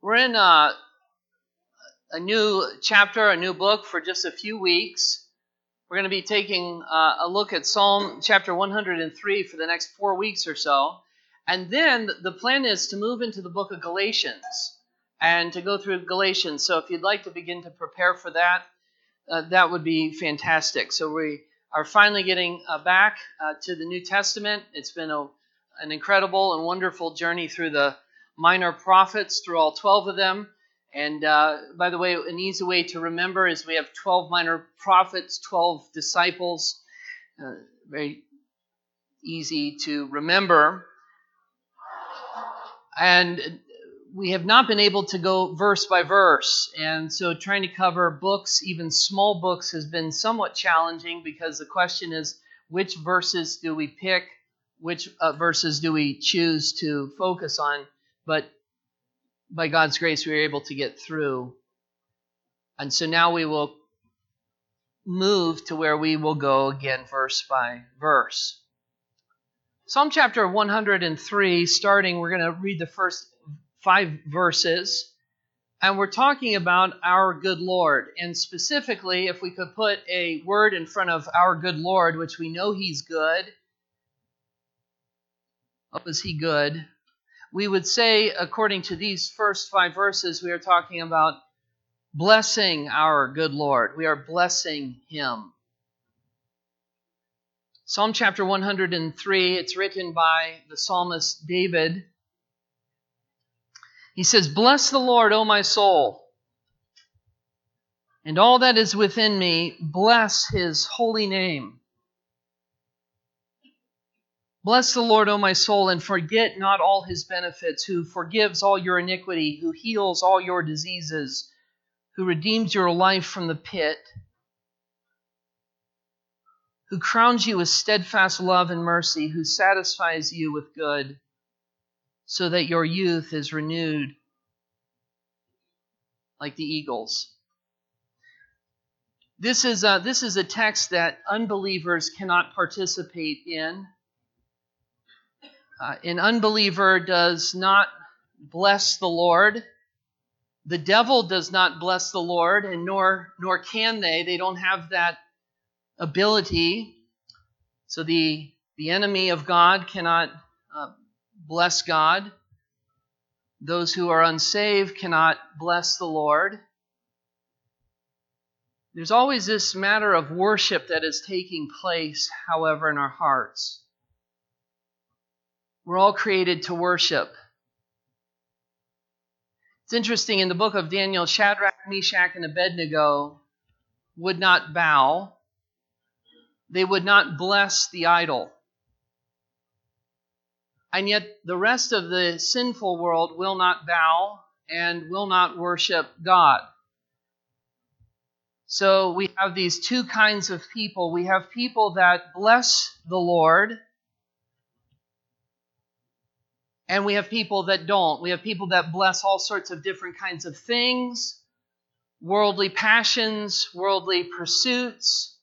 We're in a, a new chapter, a new book for just a few weeks. We're going to be taking uh, a look at Psalm chapter 103 for the next four weeks or so. And then the plan is to move into the book of Galatians and to go through Galatians. So if you'd like to begin to prepare for that, uh, that would be fantastic. So we are finally getting uh, back uh, to the New Testament. It's been a, an incredible and wonderful journey through the minor prophets through all 12 of them. And uh, by the way, an easy way to remember is we have 12 minor prophets, 12 disciples. Uh, very easy to remember. And we have not been able to go verse by verse. And so trying to cover books, even small books, has been somewhat challenging because the question is which verses do we pick? Which uh, verses do we choose to focus on? But by God's grace, we were able to get through. And so now we will move to where we will go again, verse by verse. Psalm chapter 103, starting, we're going to read the first five verses. And we're talking about our good Lord. And specifically, if we could put a word in front of our good Lord, which we know He's good. Oh, is He good? We would say, according to these first five verses, we are talking about blessing our good Lord. We are blessing Him. Psalm chapter 103, it's written by the psalmist David. He says, Bless the Lord, O my soul, and all that is within me, bless His holy name. Bless the Lord, O my soul, and forget not all his benefits, who forgives all your iniquity, who heals all your diseases, who redeems your life from the pit, who crowns you with steadfast love and mercy, who satisfies you with good, so that your youth is renewed like the eagles. This is a, this is a text that unbelievers cannot participate in uh, an unbeliever does not bless the Lord. The devil does not bless the Lord, and nor nor can they. They don't have that ability. So the the enemy of God cannot uh, bless God. Those who are unsaved cannot bless the Lord. There's always this matter of worship that is taking place, however, in our hearts. We're all created to worship. It's interesting in the book of Daniel, Shadrach, Meshach, and Abednego would not bow, they would not bless the idol. And yet, the rest of the sinful world will not bow and will not worship God. So we have these two kinds of people. We have people that bless the Lord and we have people that don't. We have people that bless all sorts of different kinds of things worldly passions, worldly pursuits,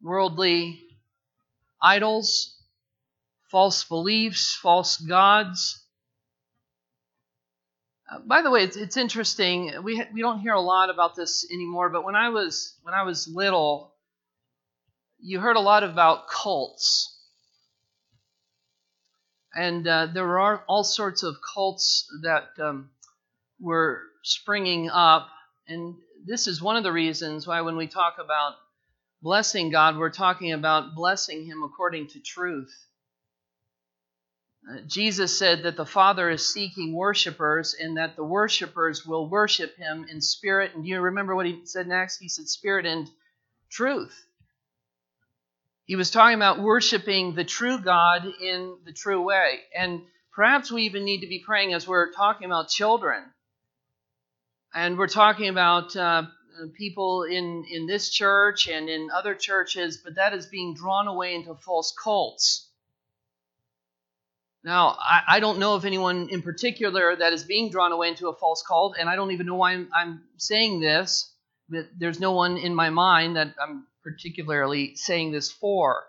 worldly idols, false beliefs, false gods. Uh, by the way, it's, it's interesting. We, we don't hear a lot about this anymore, but when I was when I was little, you heard a lot about cults and uh, there are all sorts of cults that um, were springing up. And this is one of the reasons why, when we talk about blessing God, we're talking about blessing Him according to truth. Uh, Jesus said that the Father is seeking worshipers and that the worshipers will worship Him in spirit. And do you remember what He said next? He said, Spirit and truth. He was talking about worshiping the true God in the true way. And perhaps we even need to be praying as we're talking about children. And we're talking about uh, people in, in this church and in other churches, but that is being drawn away into false cults. Now, I, I, don't know of anyone in particular that is being drawn away into a false cult, and I don't even know why I'm, I'm saying this. But there's no one in my mind that I'm particularly saying this for.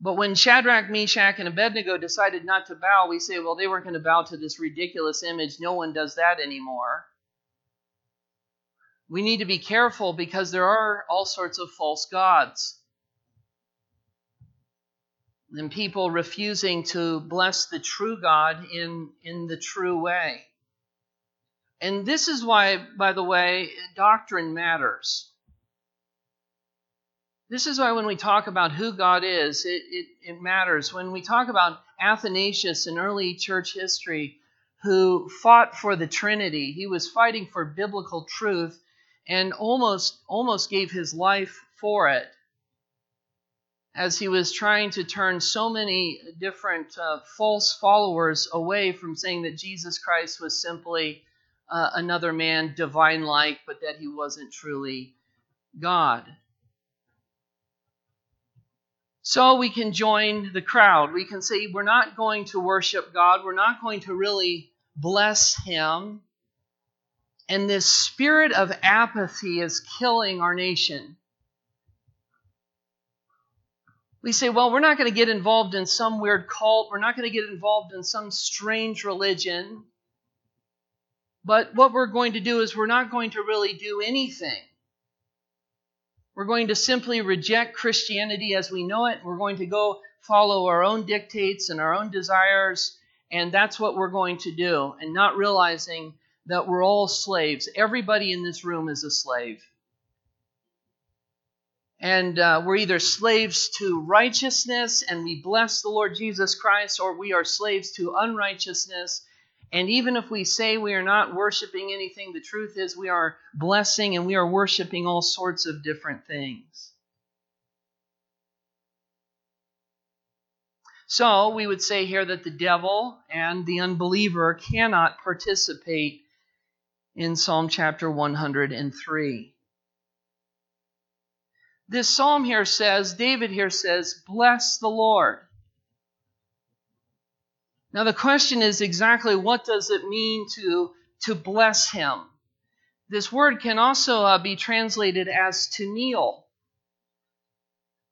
But when Shadrach, Meshach, and Abednego decided not to bow, we say, well, they weren't going to bow to this ridiculous image. No one does that anymore. We need to be careful because there are all sorts of false gods. And people refusing to bless the true God in, in the true way. And this is why, by the way, doctrine matters. This is why when we talk about who God is, it, it, it, matters. When we talk about Athanasius in early church history, who fought for the Trinity, he was fighting for biblical truth and almost, almost gave his life for it as he was trying to turn so many different uh, false followers away from saying that Jesus Christ was simply uh, another man, divine like, but that he wasn't truly God. So we can join the crowd. We can say, we're not going to worship God. We're not going to really bless Him. And this spirit of apathy is killing our nation. We say, well, we're not going to get involved in some weird cult. We're not going to get involved in some strange religion. But what we're going to do is we're not going to really do anything. We're going to simply reject Christianity as we know it. We're going to go follow our own dictates and our own desires, and that's what we're going to do, and not realizing that we're all slaves. Everybody in this room is a slave. And uh, we're either slaves to righteousness and we bless the Lord Jesus Christ, or we are slaves to unrighteousness and even if we say we are not worshiping anything, the truth is we are blessing and we are worshiping all sorts of different things. So we would say here that the devil and the unbeliever cannot participate in Psalm chapter 103. This psalm here says, David here says, Bless the Lord. Now the question is exactly what does it mean to, to bless him? This word can also uh, be translated as to kneel.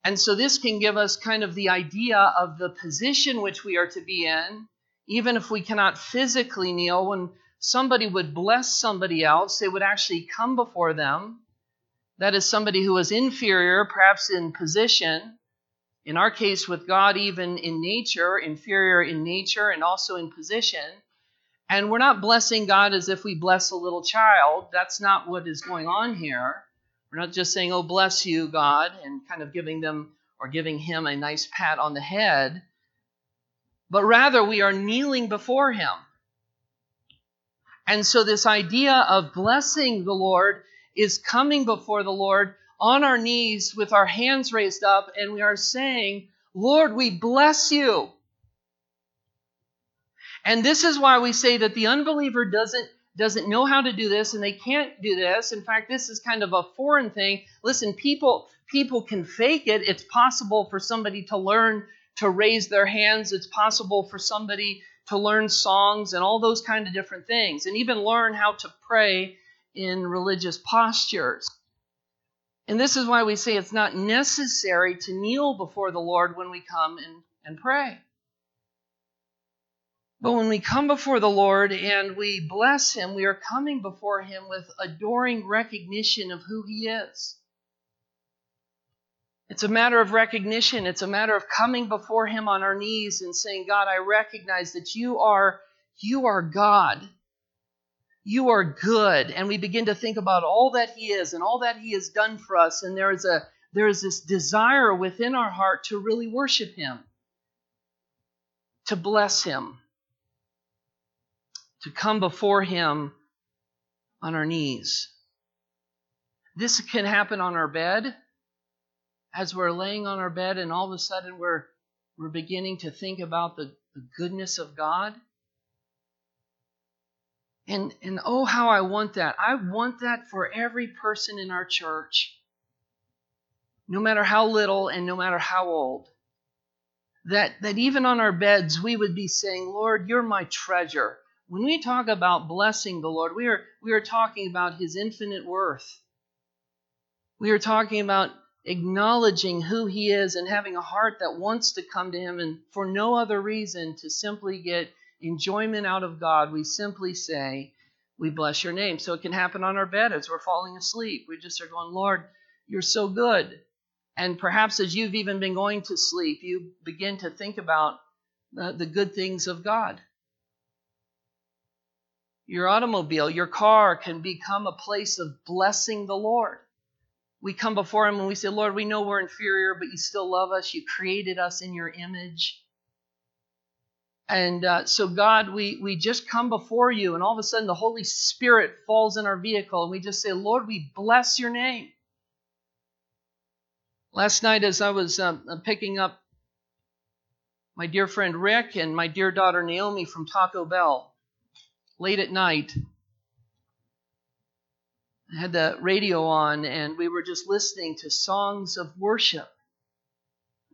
And so this can give us kind of the idea of the position which we are to be in, even if we cannot physically kneel. When somebody would bless somebody else, they would actually come before them. That is somebody who was inferior, perhaps in position, in our case, with God, even in nature, inferior in nature and also in position. And we're not blessing God as if we bless a little child. That's not what is going on here. We're not just saying, oh, bless you, God, and kind of giving them or giving him a nice pat on the head. But rather, we are kneeling before him. And so, this idea of blessing the Lord is coming before the Lord on our knees with our hands raised up, and we are saying, Lord, we bless you. And this is why we say that the unbeliever doesn't doesn't know how to do this and they can't do this. In fact, this is kind of a foreign thing. Listen, people people can fake it. It's possible for somebody to learn to raise their hands. It's possible for somebody to learn songs and all those kind of different things and even learn how to pray in religious postures. And this is why we say it's not necessary to kneel before the Lord when we come and, and pray. But when we come before the Lord and we bless Him, we are coming before Him with adoring recognition of who He is. It's a matter of recognition. It's a matter of coming before Him on our knees and saying, God, I recognize that you are, you are God. You are good. And we begin to think about all that He is and all that He has done for us. And there is, a, there is this desire within our heart to really worship Him, to bless Him, to come before Him on our knees. This can happen on our bed as we're laying on our bed, and all of a sudden we're, we're beginning to think about the, the goodness of God. And, and oh, how I want that. I want that for every person in our church, no matter how little and no matter how old. That, that even on our beds, we would be saying, Lord, you're my treasure. When we talk about blessing the Lord, we are, we are talking about his infinite worth. We are talking about acknowledging who He is and having a heart that wants to come to Him and for no other reason to simply get enjoyment out of God, we simply say, We bless your name. So it can happen on our bed as we're falling asleep. We just are going, Lord, you're so good. And perhaps as you've even been going to sleep, you begin to think about the, the good things of God. Your automobile, your car can become a place of blessing the Lord. We come before Him and we say, Lord, we know we're inferior, but you still love us. You created us in your image. And uh, so, God, we, we just come before you, and all of a sudden the Holy Spirit falls in our vehicle, and we just say, Lord, we bless your name. Last night, as I was um, uh, picking up my dear friend Rick and my dear daughter Naomi from Taco Bell, late at night, I had the radio on, and we were just listening to songs of worship.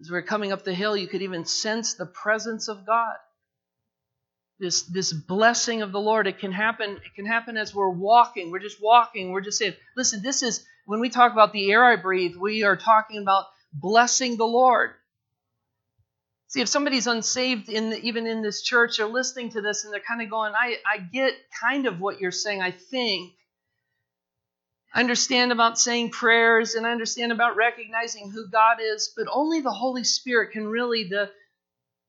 As we were coming up the hill, you could even sense the presence of God this this blessing of the Lord. It can happen. It can happen as we're walking. We're just walking. We're just saying, listen. This is when we talk about the air I breathe. We are talking about blessing the Lord. See, if somebody's unsaved in the, even in this church, they're listening to this and they're kind of going, I, I get kind of what you're saying. I think. I understand about saying prayers and I understand about recognizing who God is, but only the Holy Spirit can really the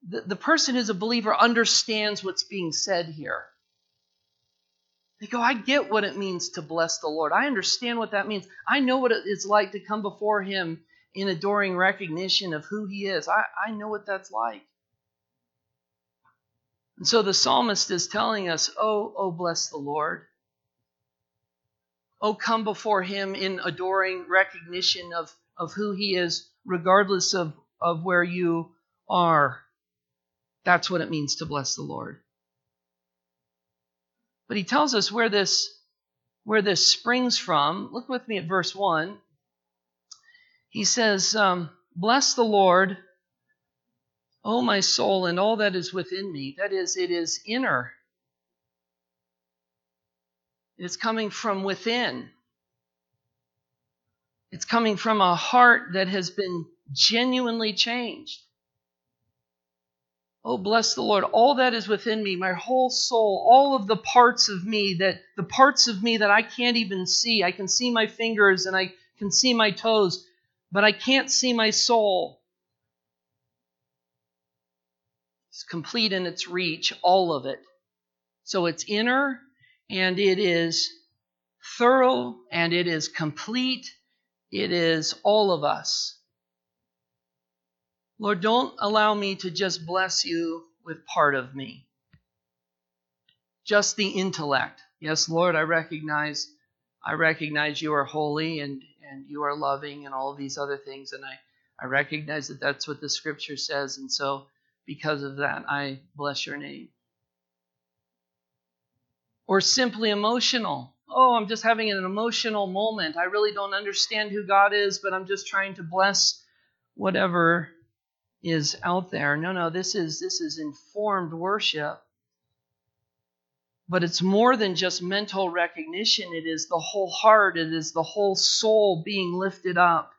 the, the person who's a believer understands what's being said here. They go, I get what it means to bless the Lord. I understand what that means. I know what it's like to come before Him in adoring recognition of who He is. I, I know what that's like. And so the psalmist is telling us, Oh, oh, bless the Lord. Oh, come before Him in adoring recognition of, of who He is, regardless of, of where you are. That's what it means to bless the Lord. But he tells us where this where this springs from. Look with me at verse 1. He says, um, Bless the Lord, O my soul, and all that is within me. That is, it is inner. It's coming from within. It's coming from a heart that has been genuinely changed. Oh, bless the Lord. All that is within me, my whole soul, all of the parts of me that the parts of me that I can't even see. I can see my fingers and I can see my toes, but I can't see my soul. It's complete in its reach, all of it. So it's inner and it is thorough and it is complete. It is all of us. Lord, don't allow me to just bless you with part of me, just the intellect. Yes, Lord, I recognize, I recognize you are holy and and you are loving and all these other things, and I I recognize that that's what the Scripture says, and so because of that, I bless your name. Or simply emotional. Oh, I'm just having an emotional moment. I really don't understand who God is, but I'm just trying to bless whatever is out there. No, no, this is this is informed worship. But it's more than just mental recognition. It is the whole heart, it is the whole soul being lifted up.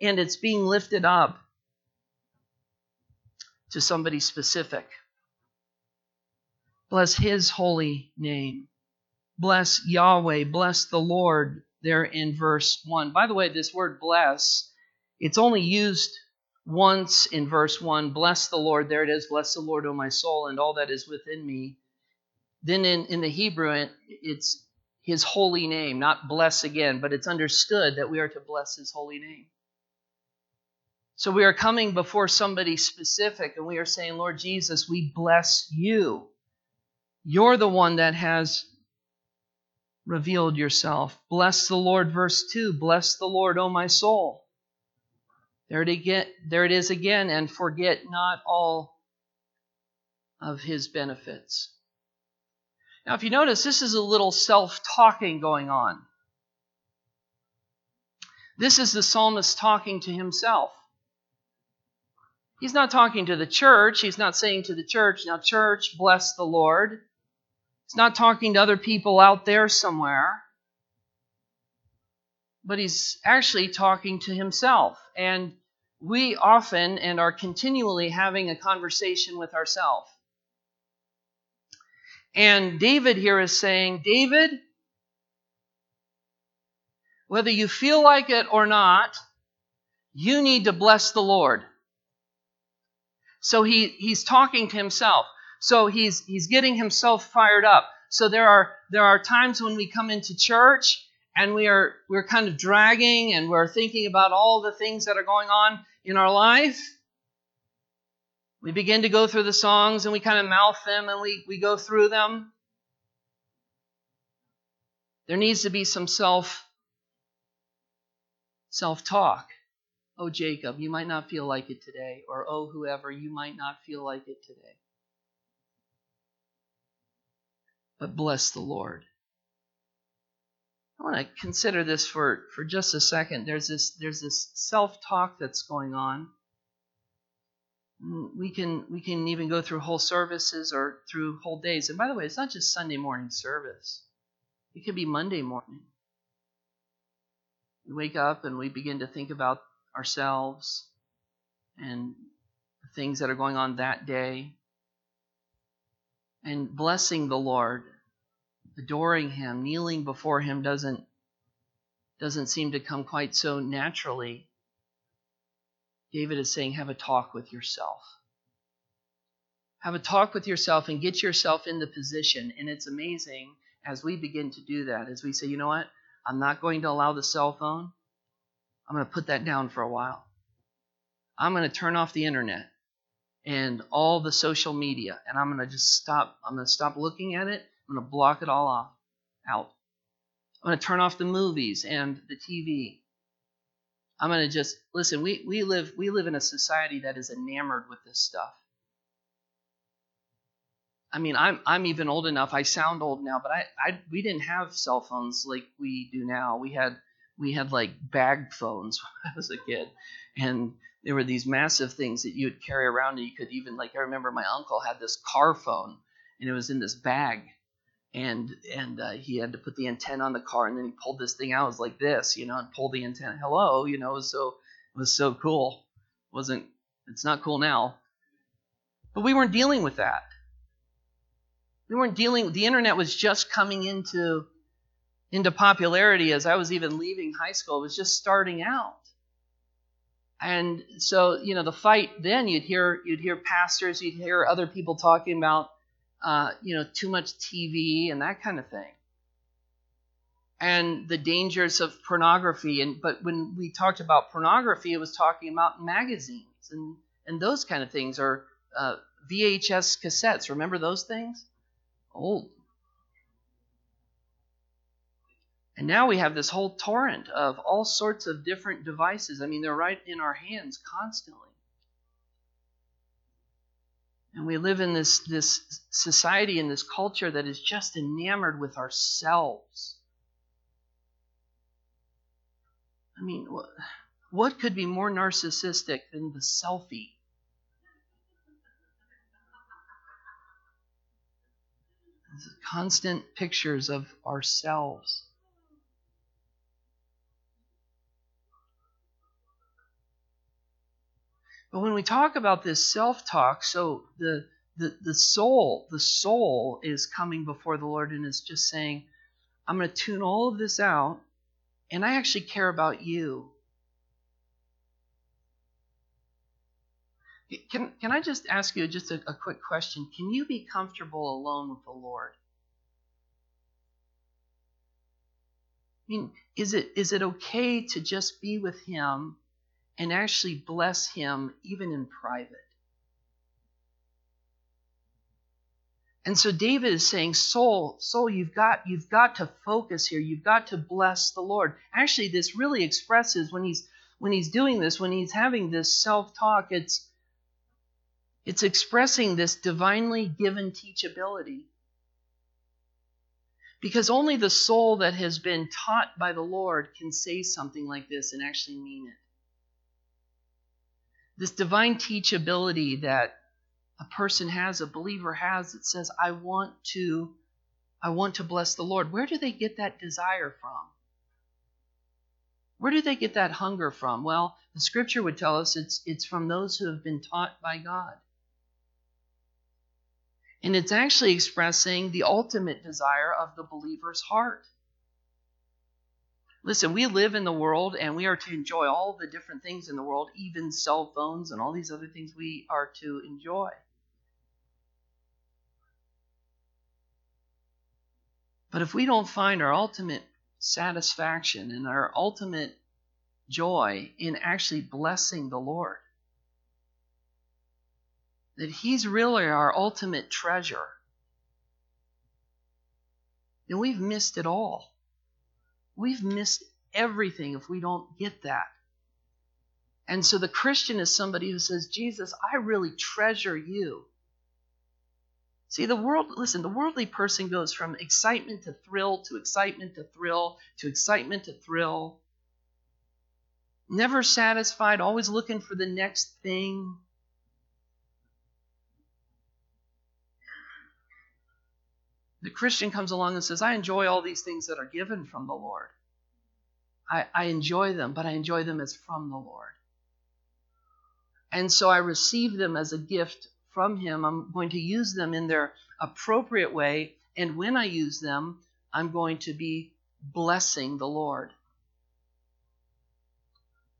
And it's being lifted up to somebody specific. Bless his holy name. Bless Yahweh. Bless the Lord there in verse 1. By the way, this word bless, it's only used once in verse 1 bless the lord there it is bless the lord o my soul and all that is within me. Then in, in the hebrew it's his holy name not bless again but it's understood that we are to bless his holy name. So we are coming before somebody specific and we are saying lord jesus we bless you. You're the one that has revealed yourself. Bless the lord verse 2 bless the lord o my soul there it, again, there it is again, and forget not all of his benefits. Now, if you notice, this is a little self talking going on. This is the psalmist talking to himself. He's not talking to the church. He's not saying to the church, Now, church, bless the Lord. He's not talking to other people out there somewhere but he's actually talking to himself. And we often and are continually having a conversation with ourselves. And David here is saying, David, whether you feel like it or not, you need to bless the Lord. So he, he's talking to himself. So he's he's getting himself fired up. So there are there are times when we come into church and we are we're kind of dragging and we're thinking about all the things that are going on in our life. We begin to go through the songs and we kind of mouth them and we, we go through them. There needs to be some self self talk. Oh, Jacob, you might not feel like it today. Or, oh, whoever, you might not feel like it today. But bless the Lord. Want to consider this for, for just a second. There's this, there's this self talk that's going on. Mm, we can, we can even go through whole services or through whole days. And by the way, it's not just Sunday morning service, it could be Monday morning. We wake up and we begin to think about ourselves and the things that are going on that day. And blessing the Lord, adoring Him, kneeling before Him doesn't, doesn't seem to come quite so naturally. David is saying, have a talk with yourself. Have a talk with yourself and get yourself in the position. And it's amazing as we begin to do that, as we say, you know what? I'm not going to allow the cell phone. I'm going to put that down for a while. I'm going to turn off the internet and all the social media, and I'm going to just stop. I'm going to stop looking at it. I'm going to block it all off, out. I'm going to turn off the movies and the TV. I'm going to just listen. We we live we live in a society that is enamored with this stuff. I mean, I'm I'm even old enough. I sound old now, but I, I we didn't have cell phones like we do now. We had we had like bag phones when I was a kid, and there were these massive things that you would carry around, and you could even like I remember my uncle had this car phone, and it was in this bag, and and uh, he had to put the antenna on the car, and then he pulled this thing out, it was like this, you know, and pulled the antenna. Hello, you know, so it was so cool. It wasn't it's not cool now, but we weren't dealing with that. We weren't dealing. The internet was just coming into into popularity as I was even leaving high school. It was just starting out. And so, you know, the fight then you'd hear you'd hear pastors, you'd hear other people talking about uh, you know, too much TV and that kind of thing. And the dangers of pornography. And but when we talked about pornography, it was talking about magazines and, and those kind of things or uh, VHS cassettes. Remember those things? Old. And now we have this whole torrent of all sorts of different devices. I mean, they're right in our hands constantly. And we live in this, this society and this culture that is just enamored with ourselves. I mean, what could be more narcissistic than the selfie? Constant pictures of ourselves. But when we talk about this self-talk, so the, the the soul, the soul is coming before the Lord and is just saying, I'm going to tune all of this out, and I actually care about you. Can, can I just ask you just a, a quick question? Can you be comfortable alone with the Lord? I mean, is it is it okay to just be with Him and actually bless him even in private. And so David is saying, soul, soul, you've got, you've got to focus here. You've got to bless the Lord. Actually, this really expresses when he's when he's doing this, when he's having this self-talk, it's it's expressing this divinely given teachability. Because only the soul that has been taught by the Lord can say something like this and actually mean it this divine teachability that a person has, a believer has, that says, I want to, I want to bless the Lord. Where do they get that desire from? Where do they get that hunger from? Well, the scripture would tell us it's, it's from those who have been taught by God. And it's actually expressing the ultimate desire of the believer's heart. Listen, we live in the world and we are to enjoy all the different things in the world, even cell phones and all these other things we are to enjoy. But if we don't find our ultimate satisfaction and our ultimate joy in actually blessing the Lord, that He's really our ultimate treasure, then we've missed it all. We've missed everything if we don't get that. And so the Christian is somebody who says, Jesus, I really treasure you. See, the world, listen, the worldly person goes from excitement to thrill to excitement to thrill to excitement to thrill. Never satisfied, always looking for the next thing. The Christian comes along and says, I enjoy all these things that are given from the Lord. I, I enjoy them, but I enjoy them as from the Lord. And so I receive them as a gift from Him. I'm going to use them in their appropriate way. And when I use them, I'm going to be blessing the Lord.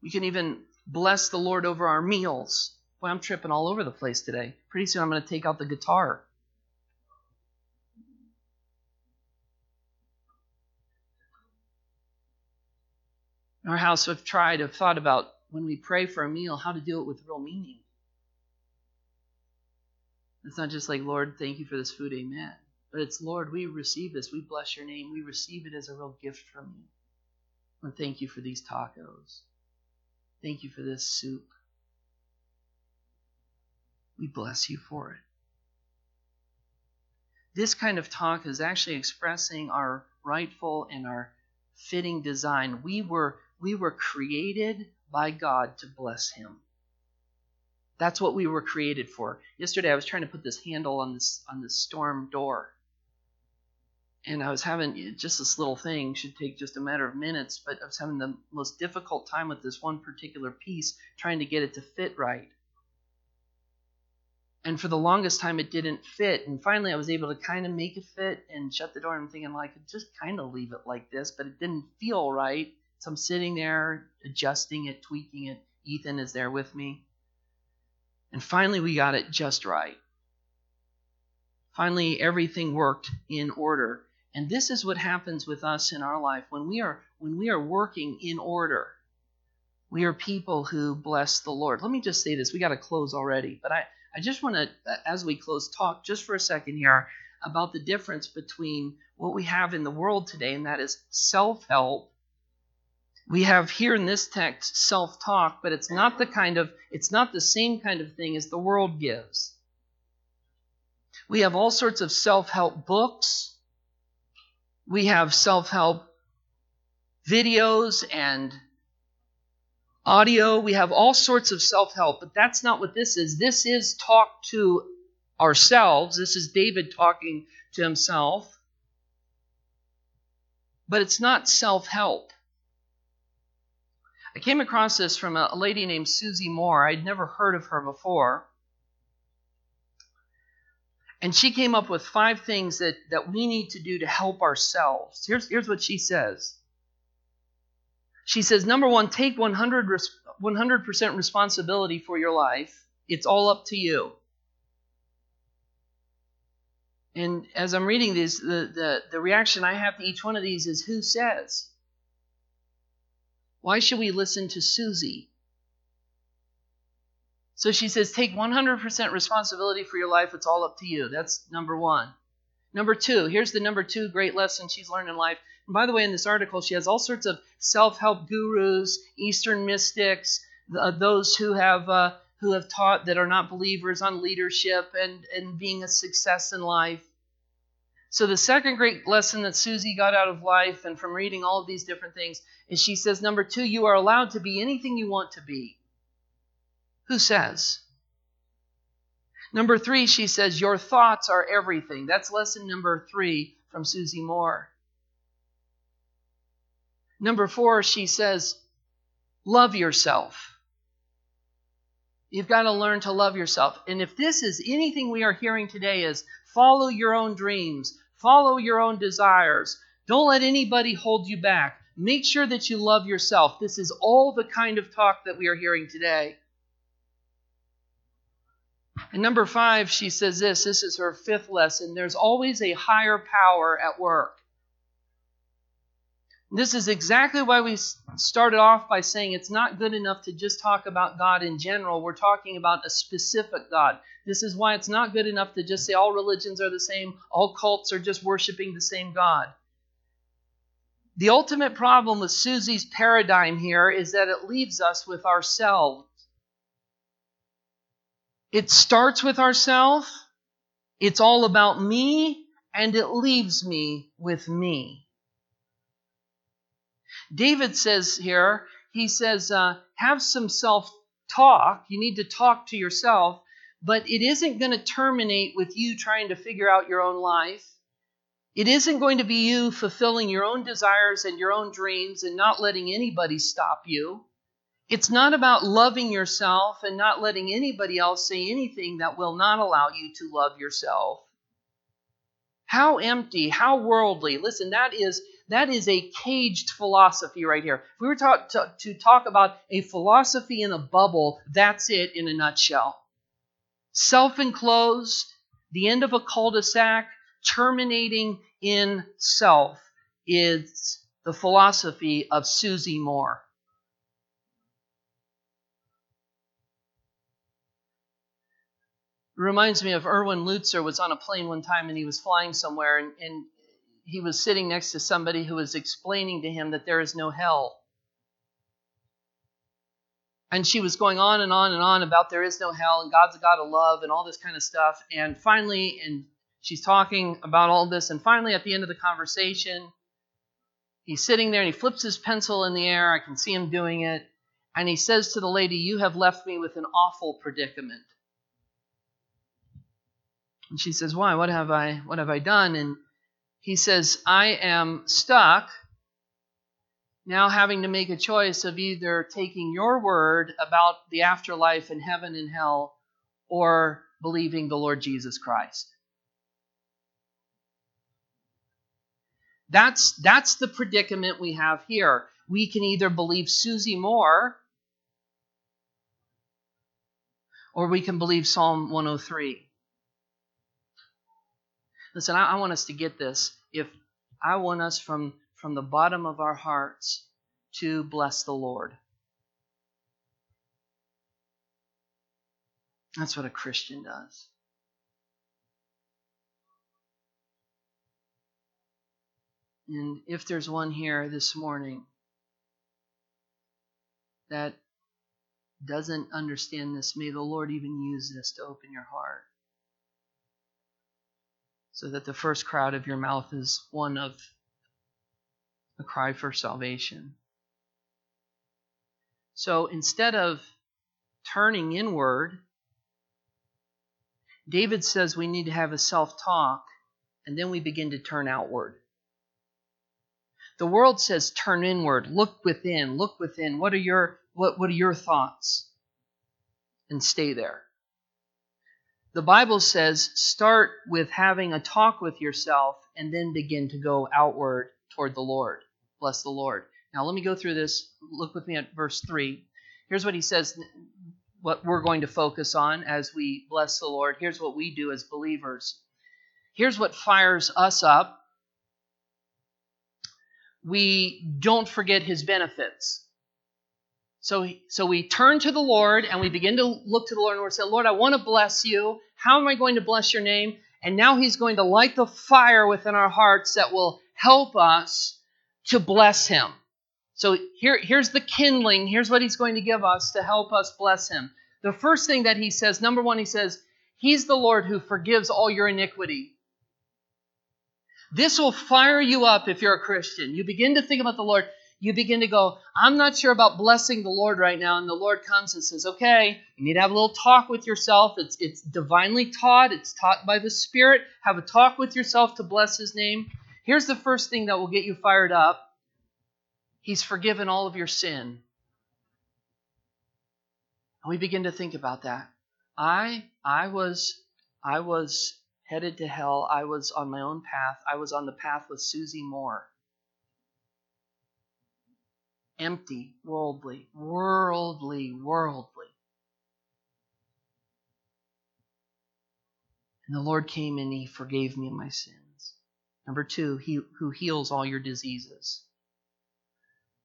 We can even bless the Lord over our meals. Boy, I'm tripping all over the place today. Pretty soon I'm going to take out the guitar. In our house, we've tried, have thought about when we pray for a meal, how to do it with real meaning. It's not just like, Lord, thank you for this food, amen. But it's, Lord, we receive this. We bless your name. We receive it as a real gift from you. And thank you for these tacos. Thank you for this soup. We bless you for it. This kind of talk is actually expressing our rightful and our fitting design. We were we were created by God to bless Him. That's what we were created for. Yesterday, I was trying to put this handle on this on this storm door, and I was having just this little thing. Should take just a matter of minutes, but I was having the most difficult time with this one particular piece, trying to get it to fit right. And for the longest time, it didn't fit. And finally, I was able to kind of make it fit and shut the door. And I'm thinking, well, I could just kind of leave it like this, but it didn't feel right. So I'm sitting there adjusting it, tweaking it. Ethan is there with me. And finally, we got it just right. Finally, everything worked in order. And this is what happens with us in our life when we are when we are working in order. We are people who bless the Lord. Let me just say this. We got to close already, but I I just want to as we close talk just for a second here about the difference between what we have in the world today and that is self-help we have here in this text self-talk but it's not the kind of it's not the same kind of thing as the world gives. We have all sorts of self-help books. We have self-help videos and audio. We have all sorts of self-help but that's not what this is. This is talk to ourselves. This is david talking to himself. But it's not self-help I came across this from a, lady named Susie Moore. I'd never heard of her before. And she came up with five things that, that we need to do to help ourselves. Here's, here's what she says. She says, number one, take 100, 100% responsibility for your life. It's all up to you. And as I'm reading these, the, the, the reaction I have to each one of these is who says? Why should we listen to Susie? So she says, take 100% responsibility for your life. It's all up to you. That's number one. Number two, here's the number two great lesson she's learned in life. And by the way, in this article, she has all sorts of self help gurus, Eastern mystics, uh, those who have. Uh, who have taught that are not believers on leadership and, and being a success in life. So, the second great lesson that Susie got out of life and from reading all of these different things is she says, number two, you are allowed to be anything you want to be. Who says? Number three, she says, your thoughts are everything. That's lesson number three from Susie Moore. Number four, she says, love yourself. You've got to learn to love yourself. And if this is anything we are hearing today is follow your own dreams, follow your own desires. Don't let anybody hold you back. Make sure that you love yourself. This is all the kind of talk that we are hearing today. And number five, she says this this is her fifth lesson there's always a higher power at work. This is exactly why we started off by saying it's not good enough to just talk about God in general. We're talking about a specific God. This is why it's not good enough to just say all religions are the same, all cults are just worshiping the same God. The ultimate problem with Susie's paradigm here is that it leaves us with ourselves. It starts with ourselves, it's all about me, and it leaves me with me. David says here, he says, uh, have some self talk. You need to talk to yourself, but it isn't going to terminate with you trying to figure out your own life. It isn't going to be you fulfilling your own desires and your own dreams and not letting anybody stop you. It's not about loving yourself and not letting anybody else say anything that will not allow you to love yourself. How empty, how worldly. Listen, that is that is a caged philosophy right here. If we were to, to, to talk about a philosophy in a bubble, that's it in a nutshell. Self enclosed, the end of a cul de sac, terminating in self is the philosophy of Susie Moore. Reminds me of Erwin Lutzer was on a plane one time and he was flying somewhere and, and he was sitting next to somebody who was explaining to him that there is no hell. And she was going on and on and on about there is no hell and God's a God of love and all this kind of stuff. And finally, and she's talking about all this, and finally at the end of the conversation, he's sitting there and he flips his pencil in the air. I can see him doing it. And he says to the lady, You have left me with an awful predicament. And she says, Why? What have I what have I done? And he says, I am stuck now having to make a choice of either taking your word about the afterlife and heaven and hell or believing the Lord Jesus Christ. That's, that's the predicament we have here. We can either believe Susie Moore or we can believe Psalm 103. Listen, I, I want us to get this. If I want us from, from the bottom of our hearts to bless the Lord. That's what a Christian does. And if there's one here this morning that doesn't understand this, may the Lord even use this to open your heart so that the first cry out of your mouth is one of a cry for salvation. So instead of turning inward, David says we need to have a self talk, and then we begin to turn outward. The world says turn inward, look within, look within. What are your what, what are your thoughts? And stay there. The Bible says start with having a talk with yourself and then begin to go outward toward the Lord. Bless the Lord. Now, let me go through this. Look with me at verse 3. Here's what he says, what we're going to focus on as we bless the Lord. Here's what we do as believers. Here's what fires us up. We don't forget his benefits. So, so we turn to the Lord and we begin to look to the Lord and we say, Lord, I want to bless you. How am I going to bless your name? And now he's going to light the fire within our hearts that will help us to bless him. So here, here's the kindling. Here's what he's going to give us to help us bless him. The first thing that he says, number one, he says, He's the Lord who forgives all your iniquity. This will fire you up if you're a Christian. You begin to think about the Lord you begin to go, I'm not sure about blessing the Lord right now. And the Lord comes and says, Okay, you need to have a little talk with yourself. It's, it's divinely taught, it's taught by the Spirit. Have a talk with yourself to bless His name. Here's the first thing that will get you fired up He's forgiven all of your sin. And we begin to think about that. I I was I was headed to hell. I was on my own path. I was on the path with Susie Moore. Empty, worldly, worldly, worldly. And the Lord came and He forgave me my sins. Number two, He who heals all your diseases.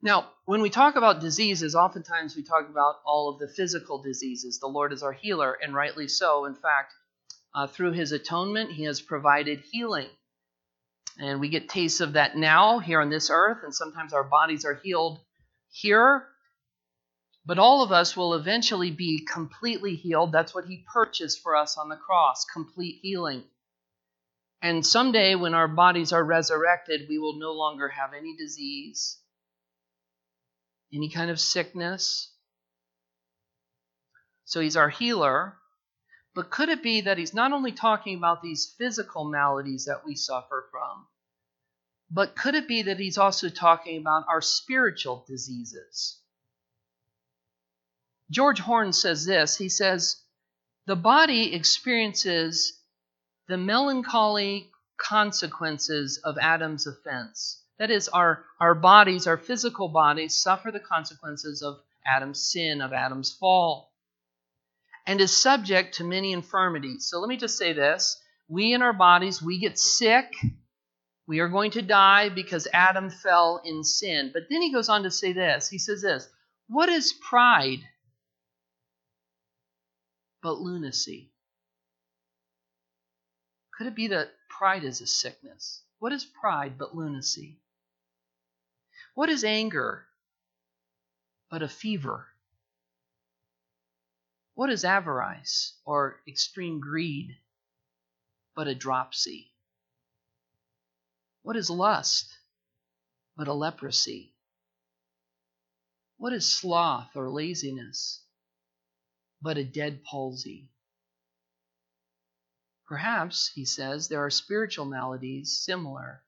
Now, when we talk about diseases, oftentimes we talk about all of the physical diseases. The Lord is our healer, and rightly so. In fact, uh, through His atonement, He has provided healing. And we get tastes of that now here on this earth, and sometimes our bodies are healed here. But all of us will eventually be completely healed. That's what He purchased for us on the cross complete healing. And someday, when our bodies are resurrected, we will no longer have any disease any kind of sickness. So he's our healer. But could it be that he's not only talking about these physical maladies that we suffer from, but could it be that he's also talking about our spiritual diseases? George Horne says this he says, The body experiences the melancholy consequences of Adam's offense. That is, our, our bodies, our physical bodies, suffer the consequences of Adam's sin, of Adam's fall, and is subject to many infirmities. So let me just say this we in our bodies, we get sick. We are going to die because Adam fell in sin. But then he goes on to say this. He says this What is pride but lunacy? Could it be that pride is a sickness? What is pride but lunacy? What is anger but a fever? What is avarice or extreme greed but a dropsy? What is lust but a leprosy? What is sloth or laziness but a dead palsy? Perhaps, he says, there are spiritual maladies similar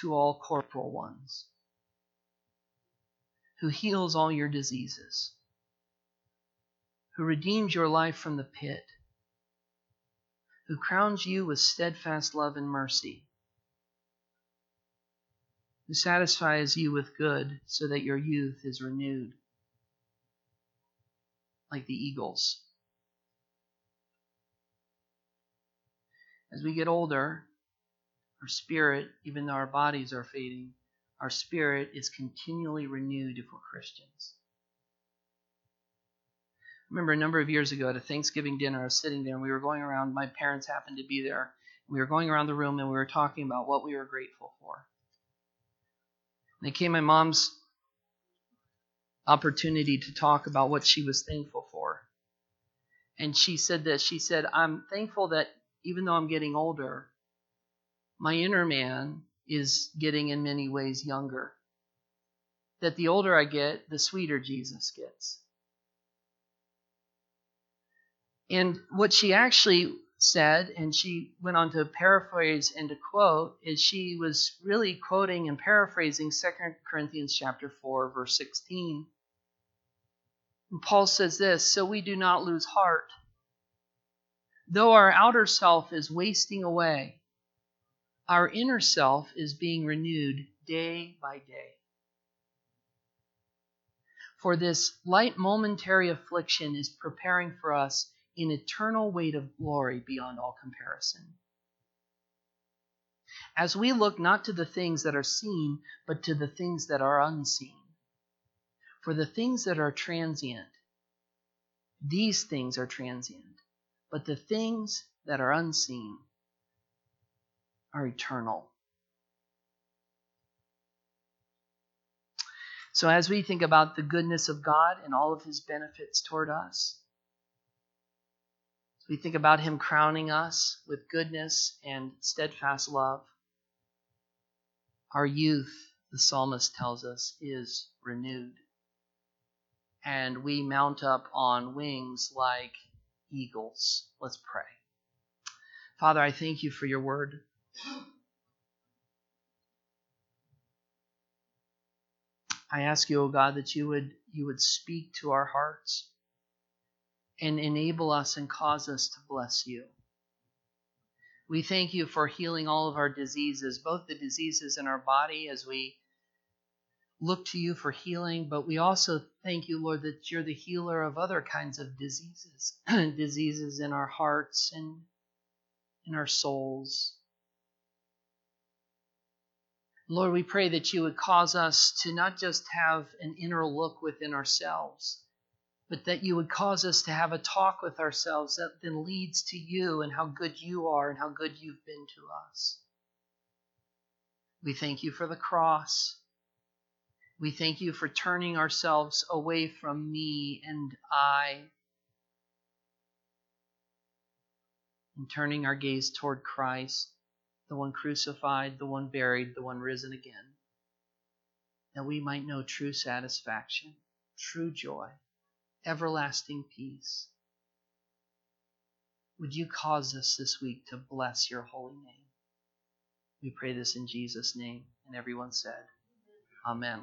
to all corporal ones who heals all your diseases, who redeems your life from the pit, who crowns you with steadfast love and mercy, who satisfies you with good so that your youth is renewed like the eagles. As we get older, our spirit, even though our bodies are fading, our spirit is continually renewed if we're Christians. I remember a number of years ago at a Thanksgiving dinner, I was sitting there and we were going around, my parents happened to be there. We were going around the room and we were talking about what we were grateful for. And it came my mom's opportunity to talk about what she was thankful for. And she said this She said, I'm thankful that even though I'm getting older, my inner man is getting in many ways younger. That the older I get, the sweeter Jesus gets. And what she actually said, and she went on to paraphrase and to quote, is she was really quoting and paraphrasing 2 Corinthians chapter 4, verse 16. And Paul says this, so we do not lose heart. Though our outer self is wasting away, our inner self is being renewed day by day. For this light momentary affliction is preparing for us an eternal weight of glory beyond all comparison. As we look not to the things that are seen, but to the things that are unseen. For the things that are transient, these things are transient, but the things that are unseen are eternal. So, as we think about the goodness of God and all of his benefits toward us, we think about him crowning us with goodness and steadfast love, our youth, the psalmist tells us, is renewed. And we mount up on wings like eagles. Let's pray. Father, I thank you for your word. I ask you, O oh God, that you would you would speak to our hearts. And enable us and cause us to bless you. We thank you for healing all of our diseases, both the diseases in our body as we look to you for healing, but we also thank you, Lord, that you're the healer of other kinds of diseases, diseases in our hearts and in our souls. Lord, we pray that you would cause us to not just have an inner look within ourselves, but that you would cause us to have a talk with ourselves that then leads to you and how good you are and how good you've been to us. We thank you for the cross. We thank you for turning ourselves away from me and I and turning our gaze toward Christ, the one crucified, the one buried, the one risen again, that we might know true satisfaction, true joy, everlasting peace. Would you cause us this week to bless your holy name? We pray this in Jesus' name. And everyone said, Amen.